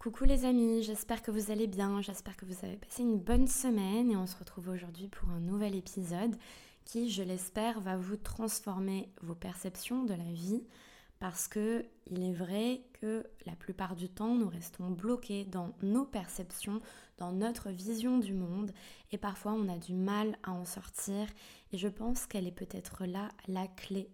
Coucou les amis, j'espère que vous allez bien, j'espère que vous avez passé une bonne semaine et on se retrouve aujourd'hui pour un nouvel épisode qui, je l'espère, va vous transformer vos perceptions de la vie parce que il est vrai que la plupart du temps nous restons bloqués dans nos perceptions, dans notre vision du monde et parfois on a du mal à en sortir et je pense qu'elle est peut-être là la clé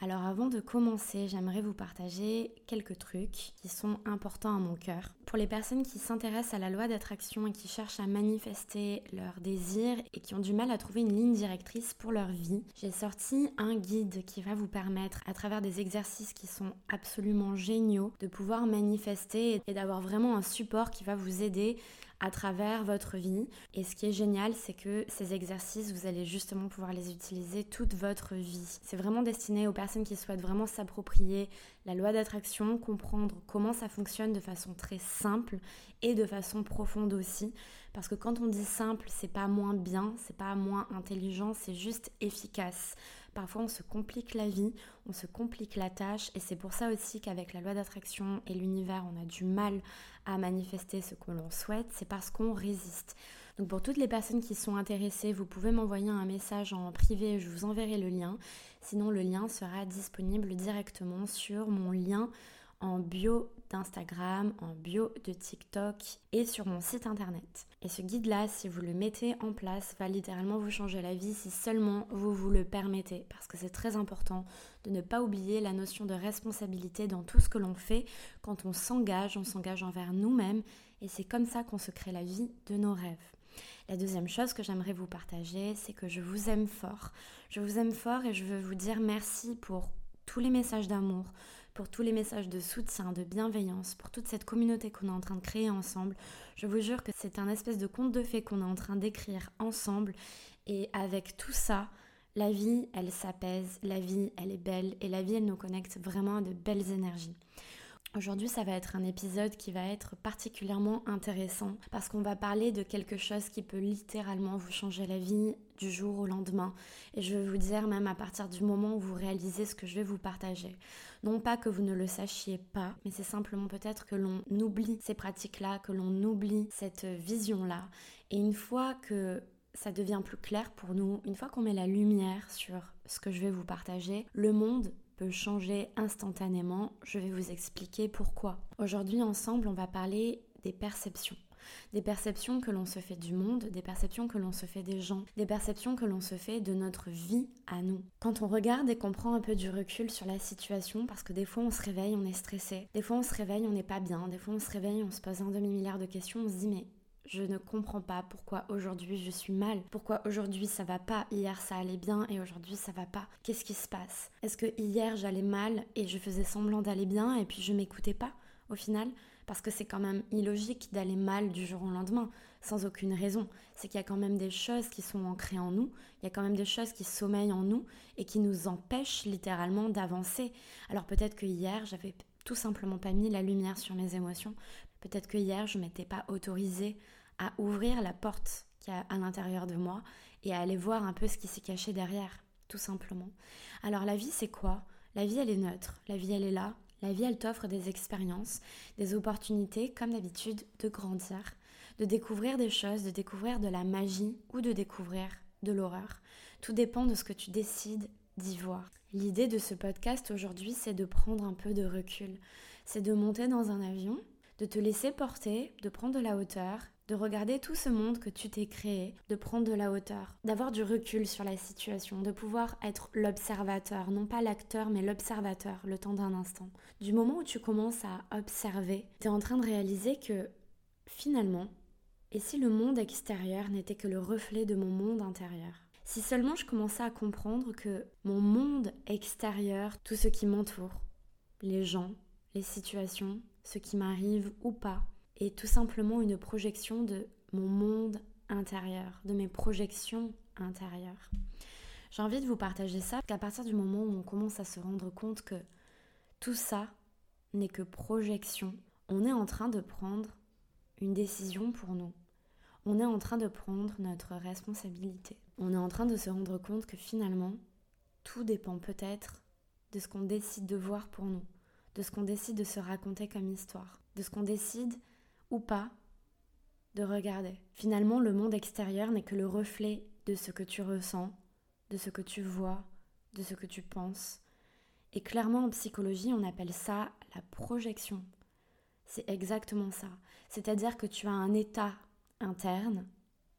alors avant de commencer, j'aimerais vous partager quelques trucs qui sont importants à mon cœur. Pour les personnes qui s'intéressent à la loi d'attraction et qui cherchent à manifester leurs désirs et qui ont du mal à trouver une ligne directrice pour leur vie, j'ai sorti un guide qui va vous permettre, à travers des exercices qui sont absolument géniaux, de pouvoir manifester et d'avoir vraiment un support qui va vous aider à travers votre vie. Et ce qui est génial, c'est que ces exercices, vous allez justement pouvoir les utiliser toute votre vie. C'est vraiment destiné aux personnes qui souhaitent vraiment s'approprier la loi d'attraction, comprendre comment ça fonctionne de façon très simple et de façon profonde aussi. Parce que quand on dit simple, c'est pas moins bien, c'est pas moins intelligent, c'est juste efficace. Parfois, on se complique la vie, on se complique la tâche, et c'est pour ça aussi qu'avec la loi d'attraction et l'univers, on a du mal à manifester ce que l'on souhaite, c'est parce qu'on résiste. Donc pour toutes les personnes qui sont intéressées, vous pouvez m'envoyer un message en privé, je vous enverrai le lien. Sinon, le lien sera disponible directement sur mon lien en bio d'Instagram, en bio de TikTok et sur mon site internet. Et ce guide-là, si vous le mettez en place, va littéralement vous changer la vie si seulement vous vous le permettez. Parce que c'est très important de ne pas oublier la notion de responsabilité dans tout ce que l'on fait. Quand on s'engage, on s'engage envers nous-mêmes et c'est comme ça qu'on se crée la vie de nos rêves. La deuxième chose que j'aimerais vous partager, c'est que je vous aime fort. Je vous aime fort et je veux vous dire merci pour tous les messages d'amour, pour tous les messages de soutien, de bienveillance, pour toute cette communauté qu'on est en train de créer ensemble. Je vous jure que c'est un espèce de conte de fées qu'on est en train d'écrire ensemble. Et avec tout ça, la vie, elle s'apaise, la vie, elle est belle, et la vie, elle nous connecte vraiment à de belles énergies. Aujourd'hui, ça va être un épisode qui va être particulièrement intéressant parce qu'on va parler de quelque chose qui peut littéralement vous changer la vie du jour au lendemain. Et je vais vous dire même à partir du moment où vous réalisez ce que je vais vous partager. Non pas que vous ne le sachiez pas, mais c'est simplement peut-être que l'on oublie ces pratiques-là, que l'on oublie cette vision-là. Et une fois que ça devient plus clair pour nous, une fois qu'on met la lumière sur ce que je vais vous partager, le monde peut changer instantanément. Je vais vous expliquer pourquoi. Aujourd'hui ensemble, on va parler des perceptions. Des perceptions que l'on se fait du monde, des perceptions que l'on se fait des gens, des perceptions que l'on se fait de notre vie à nous. Quand on regarde et qu'on prend un peu du recul sur la situation, parce que des fois on se réveille, on est stressé, des fois on se réveille, on n'est pas bien, des fois on se réveille, on se pose un demi-milliard de questions, on se dit mais je ne comprends pas pourquoi aujourd'hui je suis mal, pourquoi aujourd'hui ça va pas, hier ça allait bien et aujourd'hui ça va pas. Qu'est-ce qui se passe? Est-ce que hier j'allais mal et je faisais semblant d'aller bien et puis je m'écoutais pas au final? Parce que c'est quand même illogique d'aller mal du jour au lendemain sans aucune raison. C'est qu'il y a quand même des choses qui sont ancrées en nous, il y a quand même des choses qui sommeillent en nous et qui nous empêchent littéralement d'avancer. Alors peut-être que hier j'avais tout simplement pas mis la lumière sur mes émotions. Peut-être que hier je m'étais pas autorisée à ouvrir la porte qu'il y a à l'intérieur de moi et à aller voir un peu ce qui s'est caché derrière, tout simplement. Alors la vie, c'est quoi? La vie, elle est neutre. La vie, elle est là. La vie, elle t'offre des expériences, des opportunités, comme d'habitude, de grandir, de découvrir des choses, de découvrir de la magie ou de découvrir de l'horreur. Tout dépend de ce que tu décides d'y voir. L'idée de ce podcast aujourd'hui, c'est de prendre un peu de recul. C'est de monter dans un avion, de te laisser porter, de prendre de la hauteur de regarder tout ce monde que tu t'es créé, de prendre de la hauteur, d'avoir du recul sur la situation, de pouvoir être l'observateur, non pas l'acteur, mais l'observateur, le temps d'un instant. Du moment où tu commences à observer, tu es en train de réaliser que finalement, et si le monde extérieur n'était que le reflet de mon monde intérieur? Si seulement je commençais à comprendre que mon monde extérieur, tout ce qui m'entoure, les gens, les situations, ce qui m'arrive ou pas, est tout simplement une projection de mon monde intérieur, de mes projections intérieures. J'ai envie de vous partager ça qu'à partir du moment où on commence à se rendre compte que tout ça n'est que projection, on est en train de prendre une décision pour nous. On est en train de prendre notre responsabilité. On est en train de se rendre compte que finalement, tout dépend peut-être de ce qu'on décide de voir pour nous, de ce qu'on décide de se raconter comme histoire, de ce qu'on décide ou pas de regarder. Finalement, le monde extérieur n'est que le reflet de ce que tu ressens, de ce que tu vois, de ce que tu penses. Et clairement, en psychologie, on appelle ça la projection. C'est exactement ça. C'est-à-dire que tu as un état interne,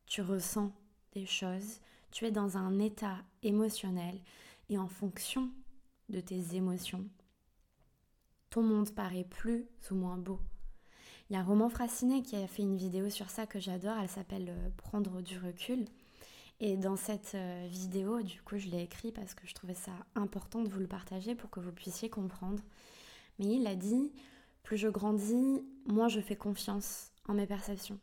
tu ressens des choses, tu es dans un état émotionnel et en fonction de tes émotions, ton monde paraît plus ou moins beau. Il y a un roman Frassinet qui a fait une vidéo sur ça que j'adore, elle s'appelle euh, Prendre du recul. Et dans cette euh, vidéo, du coup, je l'ai écrit parce que je trouvais ça important de vous le partager pour que vous puissiez comprendre. Mais il a dit, plus je grandis, moins je fais confiance en mes perceptions.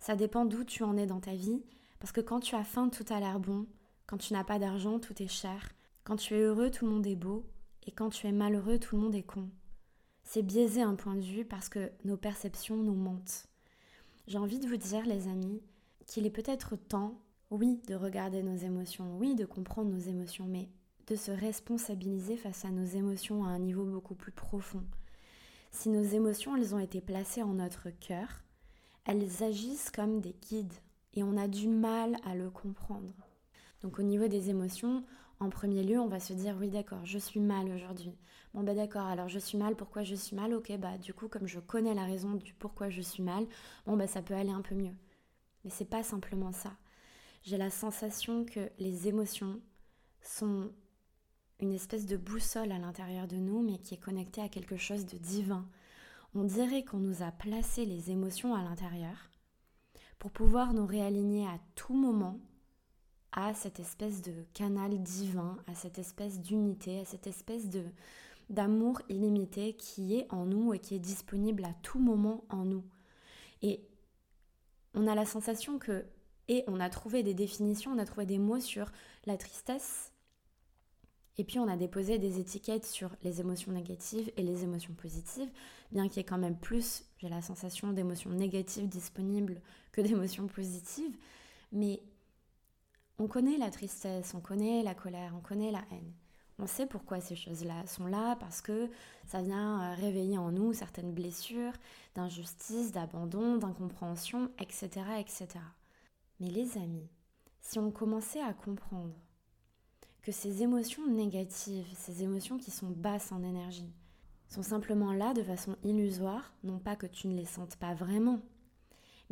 Ça dépend d'où tu en es dans ta vie, parce que quand tu as faim, tout a l'air bon, quand tu n'as pas d'argent, tout est cher, quand tu es heureux, tout le monde est beau, et quand tu es malheureux, tout le monde est con. C'est biaiser un point de vue parce que nos perceptions nous mentent. J'ai envie de vous dire, les amis, qu'il est peut-être temps, oui, de regarder nos émotions, oui, de comprendre nos émotions, mais de se responsabiliser face à nos émotions à un niveau beaucoup plus profond. Si nos émotions, elles ont été placées en notre cœur, elles agissent comme des guides et on a du mal à le comprendre. Donc au niveau des émotions, en premier lieu, on va se dire oui d'accord, je suis mal aujourd'hui. Bon bah d'accord, alors je suis mal, pourquoi je suis mal? Ok, bah du coup comme je connais la raison du pourquoi je suis mal, bon bah ça peut aller un peu mieux. Mais c'est pas simplement ça. J'ai la sensation que les émotions sont une espèce de boussole à l'intérieur de nous, mais qui est connectée à quelque chose de divin. On dirait qu'on nous a placé les émotions à l'intérieur pour pouvoir nous réaligner à tout moment à cette espèce de canal divin, à cette espèce d'unité, à cette espèce de d'amour illimité qui est en nous et qui est disponible à tout moment en nous. Et on a la sensation que, et on a trouvé des définitions, on a trouvé des mots sur la tristesse, et puis on a déposé des étiquettes sur les émotions négatives et les émotions positives, bien qu'il y ait quand même plus, j'ai la sensation, d'émotions négatives disponibles que d'émotions positives. Mais on connaît la tristesse, on connaît la colère, on connaît la haine. On sait pourquoi ces choses-là sont là, parce que ça vient euh, réveiller en nous certaines blessures, d'injustice, d'abandon, d'incompréhension, etc., etc. Mais les amis, si on commençait à comprendre que ces émotions négatives, ces émotions qui sont basses en énergie, sont simplement là de façon illusoire, non pas que tu ne les sentes pas vraiment,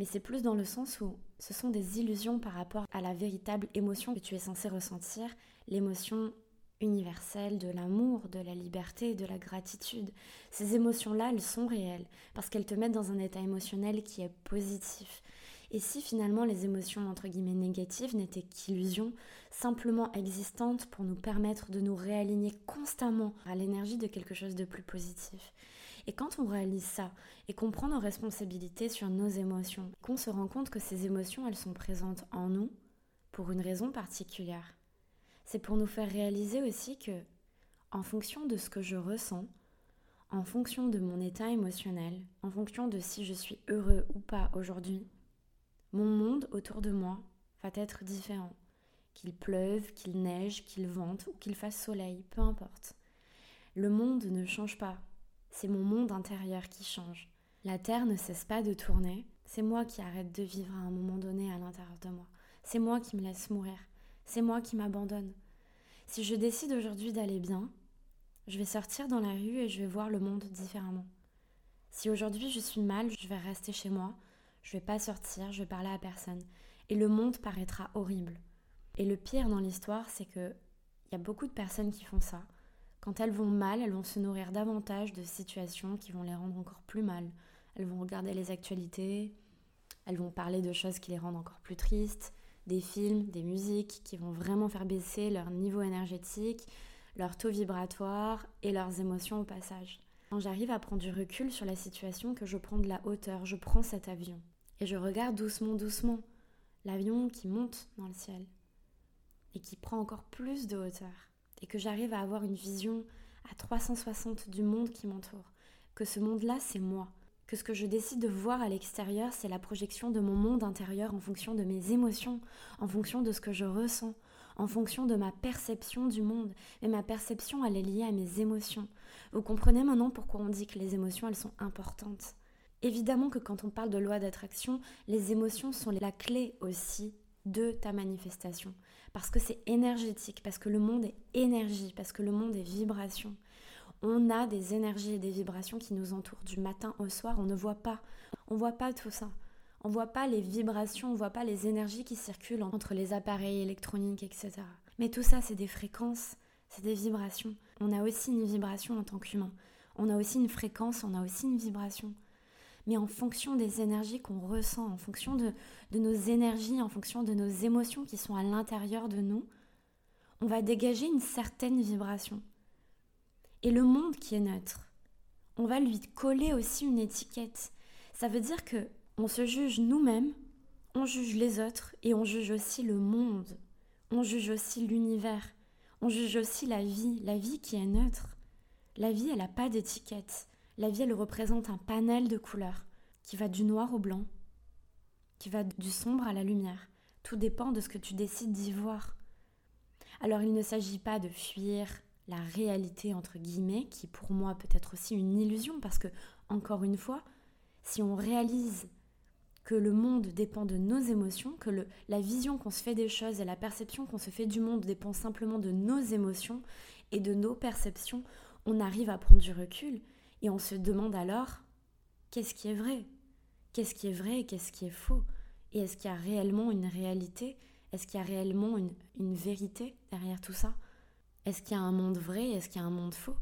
mais c'est plus dans le sens où ce sont des illusions par rapport à la véritable émotion que tu es censé ressentir, l'émotion universelle de l'amour, de la liberté, de la gratitude. Ces émotions-là, elles sont réelles parce qu'elles te mettent dans un état émotionnel qui est positif. Et si finalement les émotions entre guillemets négatives n'étaient qu'illusions, simplement existantes pour nous permettre de nous réaligner constamment à l'énergie de quelque chose de plus positif et quand on réalise ça et qu'on prend nos responsabilités sur nos émotions, qu'on se rend compte que ces émotions, elles sont présentes en nous pour une raison particulière, c'est pour nous faire réaliser aussi que, en fonction de ce que je ressens, en fonction de mon état émotionnel, en fonction de si je suis heureux ou pas aujourd'hui, mon monde autour de moi va être différent. Qu'il pleuve, qu'il neige, qu'il vente ou qu'il fasse soleil, peu importe. Le monde ne change pas c'est mon monde intérieur qui change. La Terre ne cesse pas de tourner, c'est moi qui arrête de vivre à un moment donné à l'intérieur de moi. C'est moi qui me laisse mourir, c'est moi qui m'abandonne. Si je décide aujourd'hui d'aller bien, je vais sortir dans la rue et je vais voir le monde différemment. Si aujourd'hui je suis mal, je vais rester chez moi, je vais pas sortir, je vais parler à personne et le monde paraîtra horrible. Et le pire dans l'histoire, c'est que il y a beaucoup de personnes qui font ça. Quand elles vont mal, elles vont se nourrir davantage de situations qui vont les rendre encore plus mal. Elles vont regarder les actualités, elles vont parler de choses qui les rendent encore plus tristes, des films, des musiques qui vont vraiment faire baisser leur niveau énergétique, leur taux vibratoire et leurs émotions au passage. Quand j'arrive à prendre du recul sur la situation, que je prends de la hauteur, je prends cet avion et je regarde doucement, doucement l'avion qui monte dans le ciel et qui prend encore plus de hauteur et que j'arrive à avoir une vision à 360 du monde qui m'entoure, que ce monde-là, c'est moi, que ce que je décide de voir à l'extérieur, c'est la projection de mon monde intérieur en fonction de mes émotions, en fonction de ce que je ressens, en fonction de ma perception du monde. Mais ma perception, elle est liée à mes émotions. Vous comprenez maintenant pourquoi on dit que les émotions, elles sont importantes Évidemment que quand on parle de loi d'attraction, les émotions sont la clé aussi de ta manifestation. Parce que c'est énergétique, parce que le monde est énergie, parce que le monde est vibration. On a des énergies et des vibrations qui nous entourent du matin au soir, on ne voit pas. On voit pas tout ça. On voit pas les vibrations, on voit pas les énergies qui circulent entre les appareils électroniques, etc. Mais tout ça, c'est des fréquences, c'est des vibrations. On a aussi une vibration en tant qu'humain. On a aussi une fréquence, on a aussi une vibration mais en fonction des énergies qu'on ressent, en fonction de, nos énergies, en fonction de nos émotions qui sont à l'intérieur de nous, on va dégager une certaine vibration. Et le monde qui est neutre, on va lui coller aussi une étiquette. Ça veut dire que on se juge nous-mêmes, on juge les autres et on juge aussi le monde. On juge aussi l'univers. On juge aussi la vie, la vie qui est neutre. La vie, elle n'a pas d'étiquette. La vie, elle représente un panel de couleurs qui va du noir au blanc, qui va du sombre à la lumière. Tout dépend de ce que tu décides d'y voir. Alors il ne s'agit pas de fuir la réalité entre guillemets, qui pour moi peut être aussi une illusion, parce que, encore une fois, si on réalise que le monde dépend de nos émotions, que la vision qu'on se fait des choses et la perception qu'on se fait du monde dépend simplement de nos émotions et de nos perceptions, on arrive à prendre du recul et on se demande alors qu'est-ce qui est vrai? Qu'est-ce qui est vrai et qu'est-ce qui est faux? Et est-ce qu'il y a réellement une réalité? Est-ce qu'il y a réellement une, une vérité derrière tout ça? Est-ce qu'il y a un monde vrai Est-ce qu'il y a un monde faux?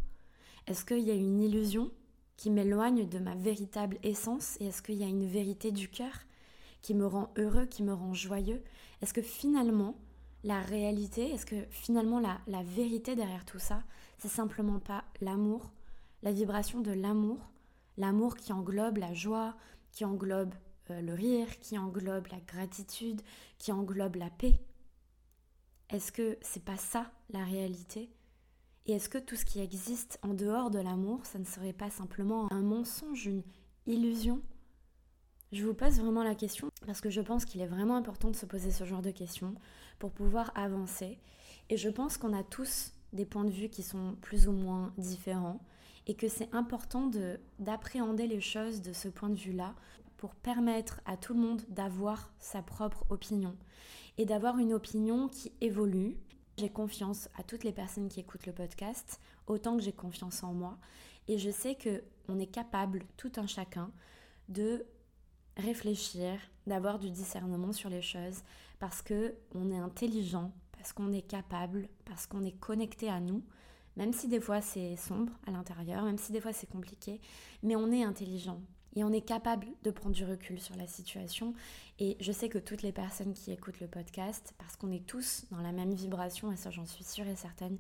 Est-ce qu'il y a une illusion qui m'éloigne de ma véritable essence Et est-ce qu'il y a une vérité du cœur qui me rend heureux, qui me rend joyeux? Est-ce que finalement, la réalité, est-ce que finalement la, la vérité derrière tout ça, c'est simplement pas l'amour, la vibration de l'amour, l'amour qui englobe la joie, qui englobe euh, le rire, qui englobe la gratitude, qui englobe la paix. Est-ce que c'est pas ça la réalité? Et est-ce que tout ce qui existe en dehors de l'amour, ça ne serait pas simplement un mensonge, une illusion? Je vous pose vraiment la question parce que je pense qu'il est vraiment important de se poser ce genre de questions pour pouvoir avancer. Et je pense qu'on a tous des points de vue qui sont plus ou moins différents et que c'est important d'appréhender les choses de ce point de vue-là pour permettre à tout le monde d'avoir sa propre opinion et d'avoir une opinion qui évolue. J'ai confiance à toutes les personnes qui écoutent le podcast, autant que j'ai confiance en moi et je sais que on est capable tout un chacun de réfléchir, d'avoir du discernement sur les choses parce que on est intelligent, parce qu'on est capable, parce qu'on est connecté à nous même si des fois c'est sombre à l'intérieur, même si des fois c'est compliqué, mais on est intelligent et on est capable de prendre du recul sur la situation. Et je sais que toutes les personnes qui écoutent le podcast, parce qu'on est tous dans la même vibration, et ça j'en suis sûre et certaine,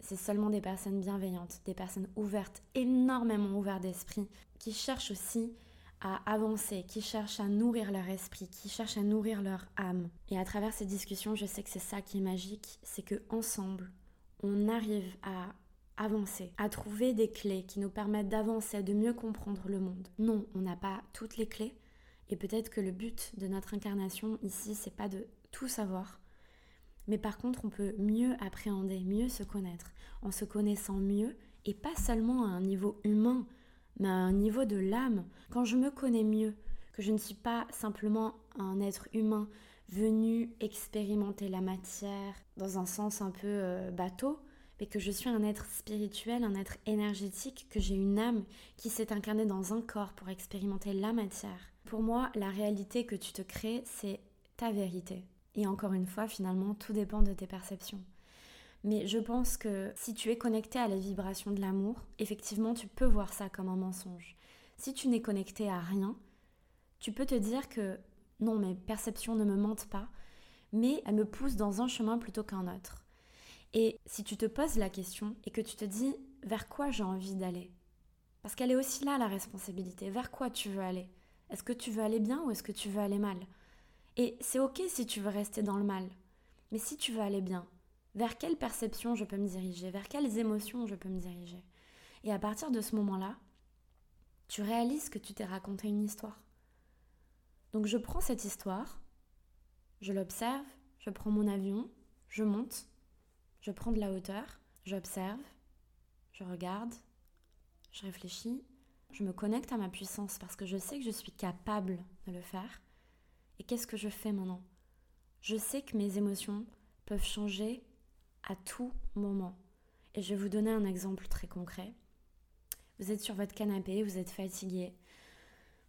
c'est seulement des personnes bienveillantes, des personnes ouvertes, énormément ouvertes d'esprit, qui cherchent aussi à avancer, qui cherchent à nourrir leur esprit, qui cherchent à nourrir leur âme. Et à travers ces discussions, je sais que c'est ça qui est magique, c'est que ensemble, on arrive à avancer, à trouver des clés qui nous permettent d'avancer, de mieux comprendre le monde. Non, on n'a pas toutes les clés et peut-être que le but de notre incarnation ici, c'est pas de tout savoir. Mais par contre, on peut mieux appréhender, mieux se connaître, en se connaissant mieux et pas seulement à un niveau humain, mais à un niveau de l'âme. Quand je me connais mieux, que je ne suis pas simplement un être humain venu expérimenter la matière dans un sens un peu euh, bateau, mais que je suis un être spirituel, un être énergétique, que j'ai une âme qui s'est incarnée dans un corps pour expérimenter la matière. Pour moi, la réalité que tu te crées, c'est ta vérité. Et encore une fois, finalement, tout dépend de tes perceptions. Mais je pense que si tu es connecté à la vibration de l'amour, effectivement, tu peux voir ça comme un mensonge. Si tu n'es connecté à rien, tu peux te dire que non, mes perceptions ne me mentent pas, mais elles me poussent dans un chemin plutôt qu'un autre. Et si tu te poses la question et que tu te dis vers quoi j'ai envie d'aller, parce qu'elle est aussi là la responsabilité, vers quoi tu veux aller? Est-ce que tu veux aller bien ou est-ce que tu veux aller mal? Et c'est ok si tu veux rester dans le mal, mais si tu veux aller bien, vers quelle perception je peux me diriger, vers quelles émotions je peux me diriger? Et à partir de ce moment-là, tu réalises que tu t'es raconté une histoire. Donc je prends cette histoire, je l'observe, je prends mon avion, je monte, je prends de la hauteur, j'observe, je regarde, je réfléchis, Je me connecte à ma puissance parce que je sais que je suis capable de le faire. Et qu'est-ce que je fais maintenant? Je sais que mes émotions peuvent changer à tout moment. Et je vais vous donner un exemple très concret. Vous êtes sur votre canapé, vous êtes fatigué.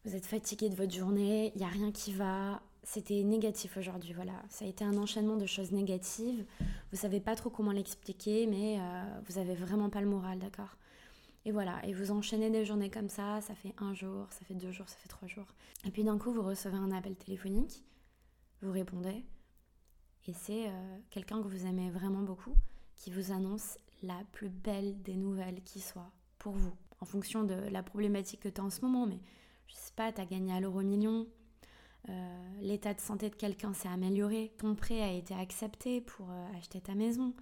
Vous êtes fatigué de votre journée, il n'y a rien qui va. C'était négatif aujourd'hui, voilà. Ça a été un enchaînement de choses négatives. Vous savez pas trop comment l'expliquer, mais euh, vous avez vraiment pas le moral, d'accord? Et voilà, et vous enchaînez des journées comme ça, ça fait un jour, ça fait deux jours, ça fait trois jours. Et puis d'un coup, vous recevez un appel téléphonique, vous répondez, et c'est euh, quelqu'un que vous aimez vraiment beaucoup qui vous annonce la plus belle des nouvelles qui soit pour vous, en fonction de la problématique que tu as en ce moment. Mais je sais pas, tu as gagné à l'euro million, euh, l'état de santé de quelqu'un s'est amélioré, ton prêt a été accepté pour euh, acheter ta maison.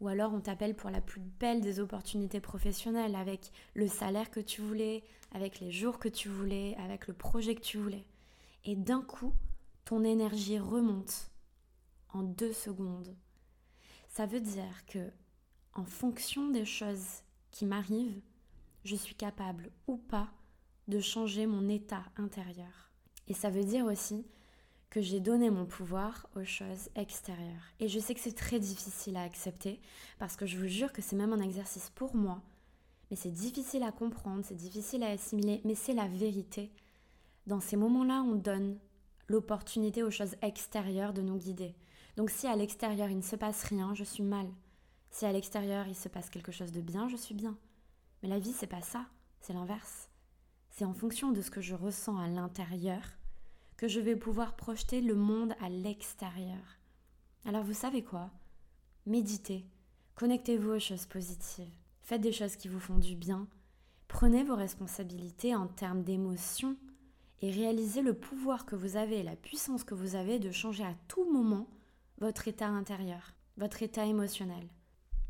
Ou alors on t'appelle pour la plus belle des opportunités professionnelles, avec le salaire que tu voulais, avec les jours que tu voulais, avec le projet que tu voulais. Et d'un coup, ton énergie remonte en deux secondes. Ça veut dire que, en fonction des choses qui m'arrivent, je suis capable ou pas de changer mon état intérieur. Et ça veut dire aussi que j'ai donné mon pouvoir aux choses extérieures. Et je sais que c'est très difficile à accepter parce que je vous jure que c'est même un exercice pour moi. Mais c'est difficile à comprendre, c'est difficile à assimiler, mais c'est la vérité. Dans ces moments-là, on donne l'opportunité aux choses extérieures de nous guider. Donc si à l'extérieur il ne se passe rien, je suis mal. Si à l'extérieur il se passe quelque chose de bien, je suis bien. Mais la vie, c'est pas ça, c'est l'inverse. C'est en fonction de ce que je ressens à l'intérieur que je vais pouvoir projeter le monde à l'extérieur. Alors vous savez quoi? Méditez, connectez-vous aux choses positives, faites des choses qui vous font du bien, prenez vos responsabilités en termes d'émotion et réalisez le pouvoir que vous avez, la puissance que vous avez de changer à tout moment votre état intérieur, votre état émotionnel.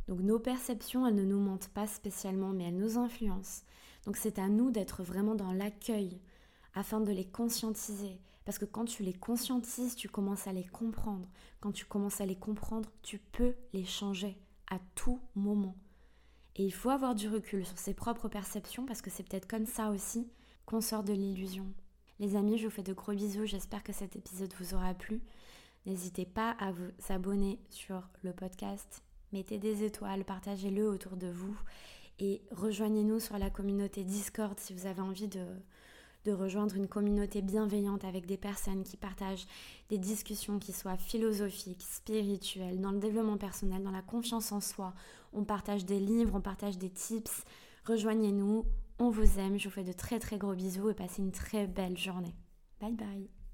Donc nos perceptions, elles ne nous mentent pas spécialement, mais elles nous influencent. Donc c'est à nous d'être vraiment dans l'accueil afin de les conscientiser. Parce que quand tu les conscientises, tu commences à les comprendre. Quand tu commences à les comprendre, tu peux les changer à tout moment. Et il faut avoir du recul sur ses propres perceptions parce que c'est peut-être comme ça aussi qu'on sort de l'illusion. Les amis, je vous fais de gros bisous. J'espère que cet épisode vous aura plu. N'hésitez pas à vous abonner sur le podcast. Mettez des étoiles, partagez-le autour de vous et rejoignez-nous sur la communauté Discord si vous avez envie de, rejoindre une communauté bienveillante avec des personnes qui partagent des discussions qui soient philosophiques, spirituelles, dans le développement personnel, dans la confiance en soi. On partage des livres, on partage des tips. Rejoignez-nous, on vous aime, je vous fais de très très gros bisous et passez une très belle journée. Bye bye